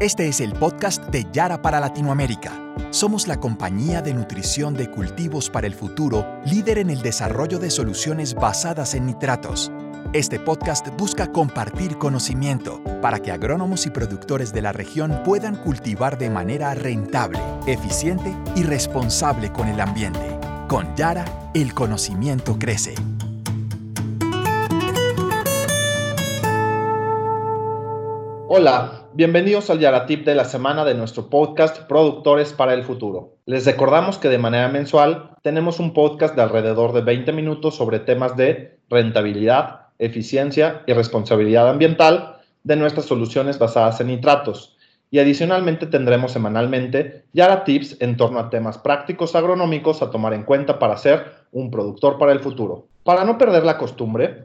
Este es el podcast de Yara para Latinoamérica. Somos la compañía de nutrición de cultivos para el futuro, líder en el desarrollo de soluciones basadas en nitratos. Este podcast busca compartir conocimiento para que agrónomos y productores de la región puedan cultivar de manera rentable, eficiente y responsable con el ambiente. Con Yara, el conocimiento crece. Hola, bienvenidos al Yaratip de la semana de nuestro podcast Productores para el Futuro. Les recordamos que de manera mensual tenemos un podcast de alrededor de 20 minutos sobre temas de rentabilidad, eficiencia y responsabilidad ambiental de nuestras soluciones basadas en nitratos. Y adicionalmente tendremos semanalmente Yaratips en torno a temas prácticos agronómicos a tomar en cuenta para ser un productor para el futuro. Para no perder la costumbre,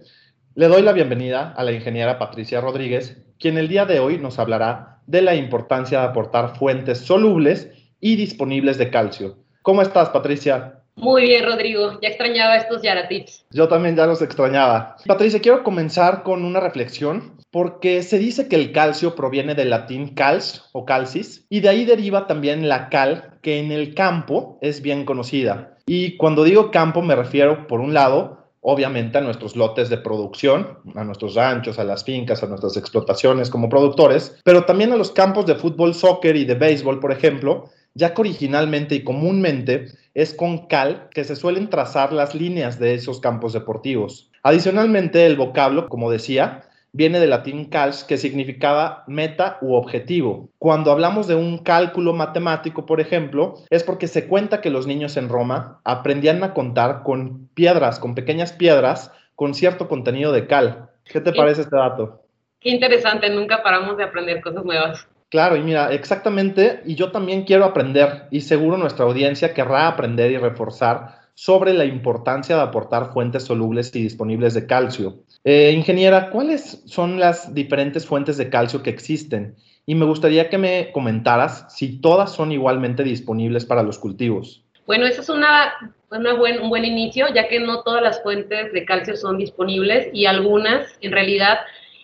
le doy la bienvenida a la ingeniera Patricia Rodríguez, quien el día de hoy nos hablará de la importancia de aportar fuentes solubles y disponibles de calcio. ¿Cómo estás, Patricia? Muy bien, Rodrigo. Ya extrañaba estos Yaratips. Yo también ya los extrañaba. Patricia, quiero comenzar con una reflexión, porque se dice que el calcio proviene del latín cals o calcis, y de ahí deriva también la cal, que en el campo es bien conocida. Y cuando digo campo me refiero, por un lado, obviamente a nuestros lotes de producción, a nuestros ranchos, a las fincas, a nuestras explotaciones como productores, pero también a los campos de fútbol, soccer y de béisbol, por ejemplo, ya que originalmente y comúnmente es con cal que se suelen trazar las líneas de esos campos deportivos. Adicionalmente, el vocablo, como decía, viene del latín cals, que significaba meta u objetivo. Cuando hablamos de un cálculo matemático, por ejemplo, es porque se cuenta que los niños en Roma aprendían a contar con piedras, con pequeñas piedras, con cierto contenido de cal. ¿Qué te parece este dato? Qué interesante, nunca paramos de aprender cosas nuevas. Claro, y mira, exactamente, y yo también quiero aprender, y seguro nuestra audiencia querrá aprender y reforzar sobre la importancia de aportar fuentes solubles y disponibles de calcio. Eh, ingeniera, ¿cuáles son las diferentes fuentes de calcio que existen? Y me gustaría que me comentaras si todas son igualmente disponibles para los cultivos. Bueno, eso es una, buen, un buen inicio, ya que no todas las fuentes de calcio son disponibles y algunas en realidad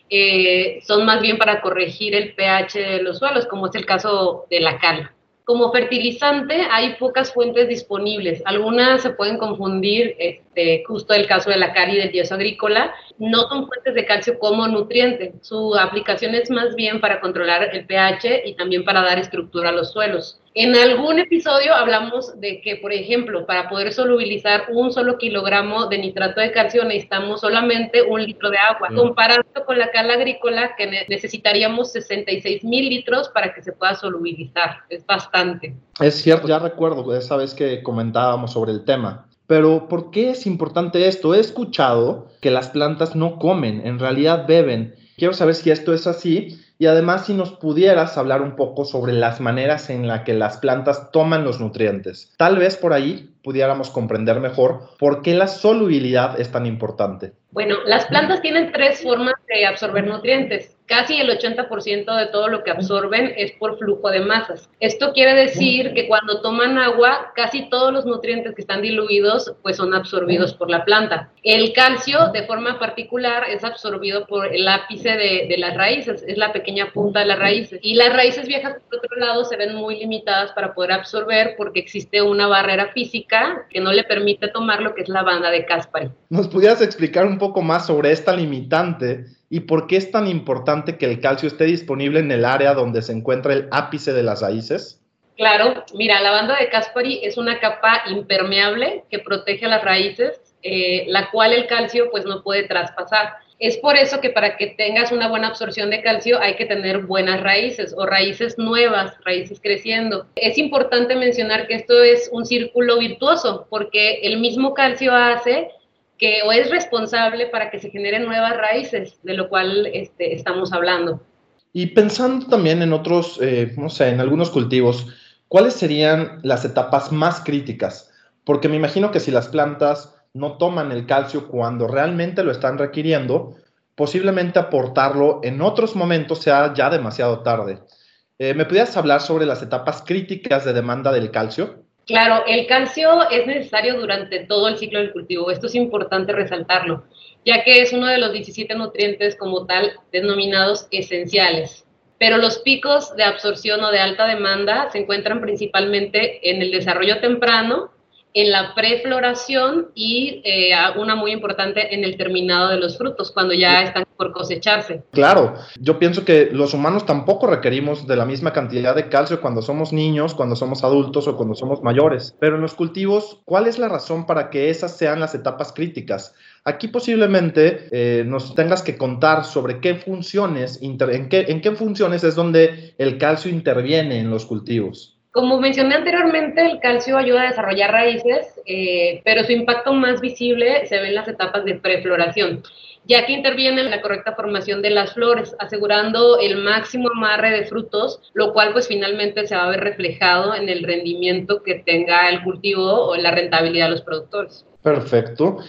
eh, son más bien para corregir el pH de los suelos, como es el caso de la cal. Como fertilizante hay pocas fuentes disponibles. Algunas se pueden confundir, este, justo el caso de la cal y del dios agrícola. No son fuentes de calcio como nutriente. Su aplicación es más bien para controlar el pH y también para dar estructura a los suelos. En algún episodio hablamos de que, por ejemplo, para poder solubilizar un solo kilogramo de nitrato de calcio necesitamos solamente un litro de agua, mm. comparando con la cal agrícola que necesitaríamos 66 mil litros para que se pueda solubilizar. Es bastante. Es cierto, ya recuerdo esa vez que comentábamos sobre el tema. Pero ¿por qué es importante esto? He escuchado que las plantas no comen, en realidad beben. Quiero saber si esto es así y además si nos pudieras hablar un poco sobre las maneras en las que las plantas toman los nutrientes. Tal vez por ahí pudiéramos comprender mejor por qué la solubilidad es tan importante. Bueno, las plantas tienen tres formas de absorber nutrientes. Casi el 80% de todo lo que absorben es por flujo de masas. Esto quiere decir que cuando toman agua, casi todos los nutrientes que están diluidos pues son absorbidos por la planta. El calcio, de forma particular, es absorbido por el ápice de, las raíces, es la pequeña punta de las raíces. Y las raíces viejas, por otro lado, se ven muy limitadas para poder absorber porque existe una barrera física que no le permite tomar lo que es la banda de Caspari. ¿Nos pudieras explicar un poco más sobre esta limitante y por qué es tan importante que el calcio esté disponible en el área donde se encuentra el ápice de las raíces? Claro, mira, la banda de Caspari es una capa impermeable que protege las raíces, eh, la cual el calcio pues no puede traspasar. Es por eso que para que tengas una buena absorción de calcio hay que tener buenas raíces o raíces nuevas, raíces creciendo. Es importante mencionar que esto es un círculo virtuoso porque el mismo calcio hace que o es responsable para que se generen nuevas raíces, de lo cual este, estamos hablando. Y pensando también en otros, eh, no sé, en algunos cultivos, ¿cuáles serían las etapas más críticas? Porque me imagino que si las plantas no toman el calcio cuando realmente lo están requiriendo, posiblemente aportarlo en otros momentos sea ya demasiado tarde. Eh, ¿Me pudieras hablar sobre las etapas críticas de demanda del calcio? Claro, el calcio es necesario durante todo el ciclo del cultivo. Esto es importante resaltarlo, ya que es uno de los 17 nutrientes como tal denominados esenciales. pero los picos de absorción o de alta demanda se encuentran principalmente en el desarrollo temprano, en la prefloración y eh, una muy importante en el terminado de los frutos, cuando ya están por cosecharse. Claro, yo pienso que los humanos tampoco requerimos de la misma cantidad de calcio cuando somos niños, cuando somos adultos o cuando somos mayores. Pero en los cultivos, ¿cuál es la razón para que esas sean las etapas críticas? Aquí posiblemente eh, nos tengas que contar sobre qué funciones, en qué, en qué funciones es donde el calcio interviene en los cultivos. Como mencioné anteriormente, el calcio ayuda a desarrollar raíces, eh, pero su impacto más visible se ve en las etapas de prefloración, ya que interviene en la correcta formación de las flores, asegurando el máximo amarre de frutos, lo cual pues finalmente se va a ver reflejado en el rendimiento que tenga el cultivo o en la rentabilidad de los productores. Perfecto.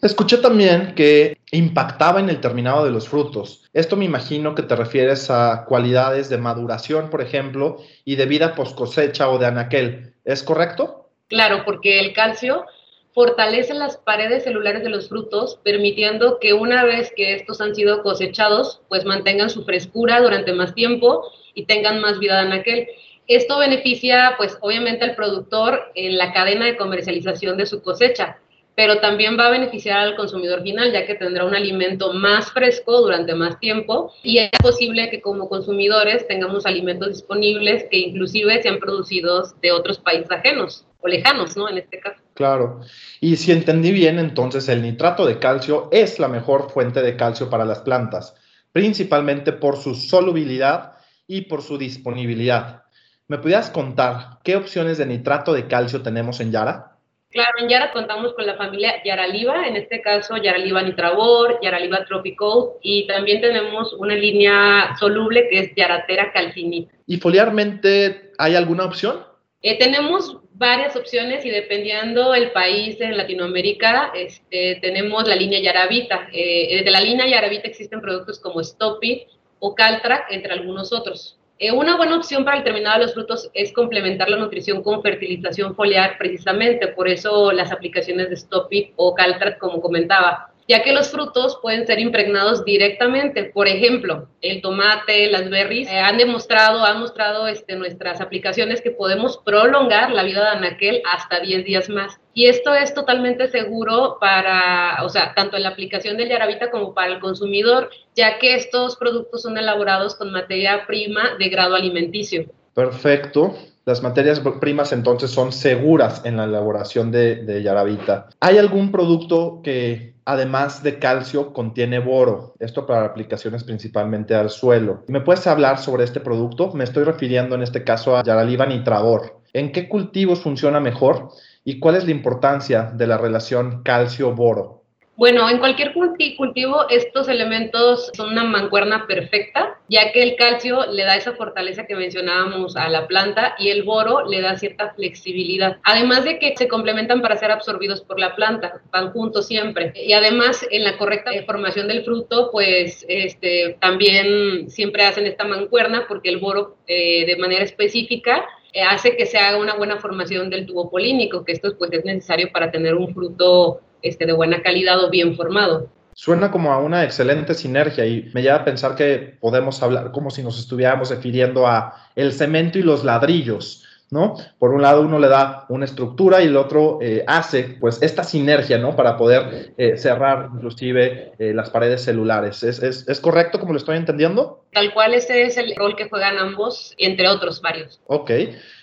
Escuché también que impactaba en el terminado de los frutos. Esto me imagino que te refieres a cualidades de maduración, por ejemplo, y de vida post cosecha o de anaquel. ¿Es correcto? Claro, porque el calcio fortalece las paredes celulares de los frutos, permitiendo que una vez que estos han sido cosechados, pues mantengan su frescura durante más tiempo y tengan más vida de anaquel. Esto beneficia, pues obviamente al productor en la cadena de comercialización de su cosecha pero también va a beneficiar al consumidor final, ya que tendrá un alimento más fresco durante más tiempo y es posible que como consumidores tengamos alimentos disponibles que inclusive sean producidos de otros países ajenos o lejanos, ¿no? En este caso. Claro. Y si entendí bien, entonces el nitrato de calcio es la mejor fuente de calcio para las plantas, principalmente por su solubilidad y por su disponibilidad. ¿Me pudieras contar qué opciones de nitrato de calcio tenemos en Yara? Claro, en Yara contamos con la familia Yaraliva, en este caso Yaraliva Nitravor, Yaraliva Tropical y también tenemos una línea soluble que es Yaratera Calcinita. ¿Y foliarmente hay alguna opción? Eh, tenemos varias opciones y dependiendo el país en Latinoamérica, este, tenemos la línea Yaravita. Eh, de la línea Yaravita existen productos como Stopit o Caltrac, entre algunos otros. Eh, una buena opción para el terminado de los frutos es complementar la nutrición con fertilización foliar, precisamente por eso las aplicaciones de Stopit o Caltrat, como comentaba ya que los frutos pueden ser impregnados directamente. Por ejemplo, el tomate, las berries, eh, han demostrado, han mostrado este, nuestras aplicaciones que podemos prolongar la vida de anaquel hasta 10 días más. Y esto es totalmente seguro para, o sea, tanto en la aplicación del Yaravita como para el consumidor, ya que estos productos son elaborados con materia prima de grado alimenticio. Perfecto. Las materias primas entonces son seguras en la elaboración de, de Yaravita. ¿Hay algún producto que además de calcio, contiene boro. Esto para aplicaciones principalmente al suelo. ¿Me puedes hablar sobre este producto? Me estoy refiriendo en este caso a Yaraliva nitrador. ¿En qué cultivos funciona mejor y cuál es la importancia de la relación calcio-boro? Bueno, en cualquier cultivo estos elementos son una mancuerna perfecta, ya que el calcio le da esa fortaleza que mencionábamos a la planta y el boro le da cierta flexibilidad. Además de que se complementan para ser absorbidos por la planta, van juntos siempre. Y además en la correcta formación del fruto, pues este, también siempre hacen esta mancuerna porque el boro eh, de manera específica eh, hace que se haga una buena formación del tubo polínico, que esto pues es necesario para tener un fruto este, de buena calidad o bien formado. Suena como a una excelente sinergia y me lleva a pensar que podemos hablar como si nos estuviéramos refiriendo a el cemento y los ladrillos, ¿no? Por un lado uno le da una estructura y el otro eh, hace pues esta sinergia, ¿no? Para poder eh, cerrar inclusive eh, las paredes celulares. ¿Es, ¿Es, es, correcto como lo estoy entendiendo? Tal cual ese es el rol que juegan ambos, entre otros varios. Ok.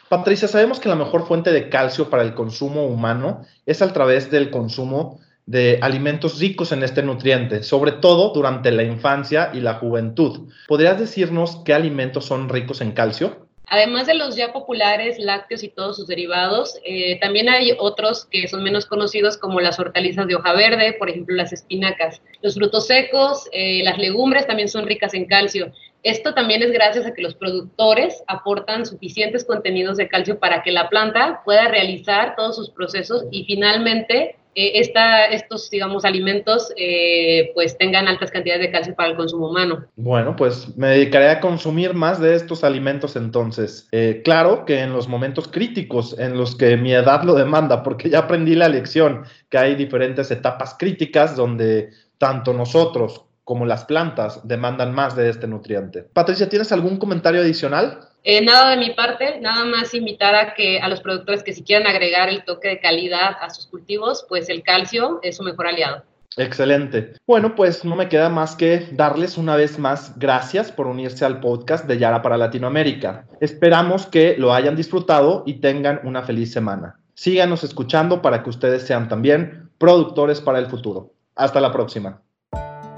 Patricia, sabemos que la mejor fuente de calcio para el consumo humano es a través del consumo de alimentos ricos en este nutriente, sobre todo durante la infancia y la juventud. ¿Podrías decirnos qué alimentos son ricos en calcio? Además de los ya populares lácteos y todos sus derivados, eh, también hay otros que son menos conocidos como las hortalizas de hoja verde, por ejemplo las espinacas. Los frutos secos, eh, las legumbres también son ricas en calcio. Esto también es gracias a que los productores aportan suficientes contenidos de calcio para que la planta pueda realizar todos sus procesos y finalmente eh, estos, digamos, alimentos eh, pues tengan altas cantidades de calcio para el consumo humano. Bueno, pues me dedicaré a consumir más de estos alimentos entonces. Eh, claro que en los momentos críticos en los que mi edad lo demanda, porque ya aprendí la lección que hay diferentes etapas críticas donde tanto nosotros como las plantas, demandan más de este nutriente. Patricia, ¿tienes algún comentario adicional? Eh, nada de mi parte, nada más invitar a que a los productores que si quieren agregar el toque de calidad a sus cultivos, pues el calcio es su mejor aliado. Excelente. Bueno, pues no me queda más que darles una vez más gracias por unirse al podcast de Yara para Latinoamérica. Esperamos que lo hayan disfrutado y tengan una feliz semana. Síganos escuchando para que ustedes sean también productores para el futuro. Hasta la próxima.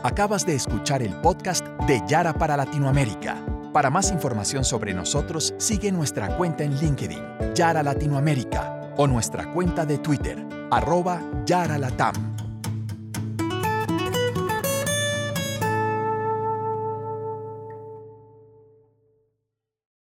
Acabas de escuchar el podcast de Yara para Latinoamérica. Para más información sobre nosotros, sigue nuestra cuenta en LinkedIn, Yara Latinoamérica, o nuestra cuenta de Twitter, arroba Yara Latam.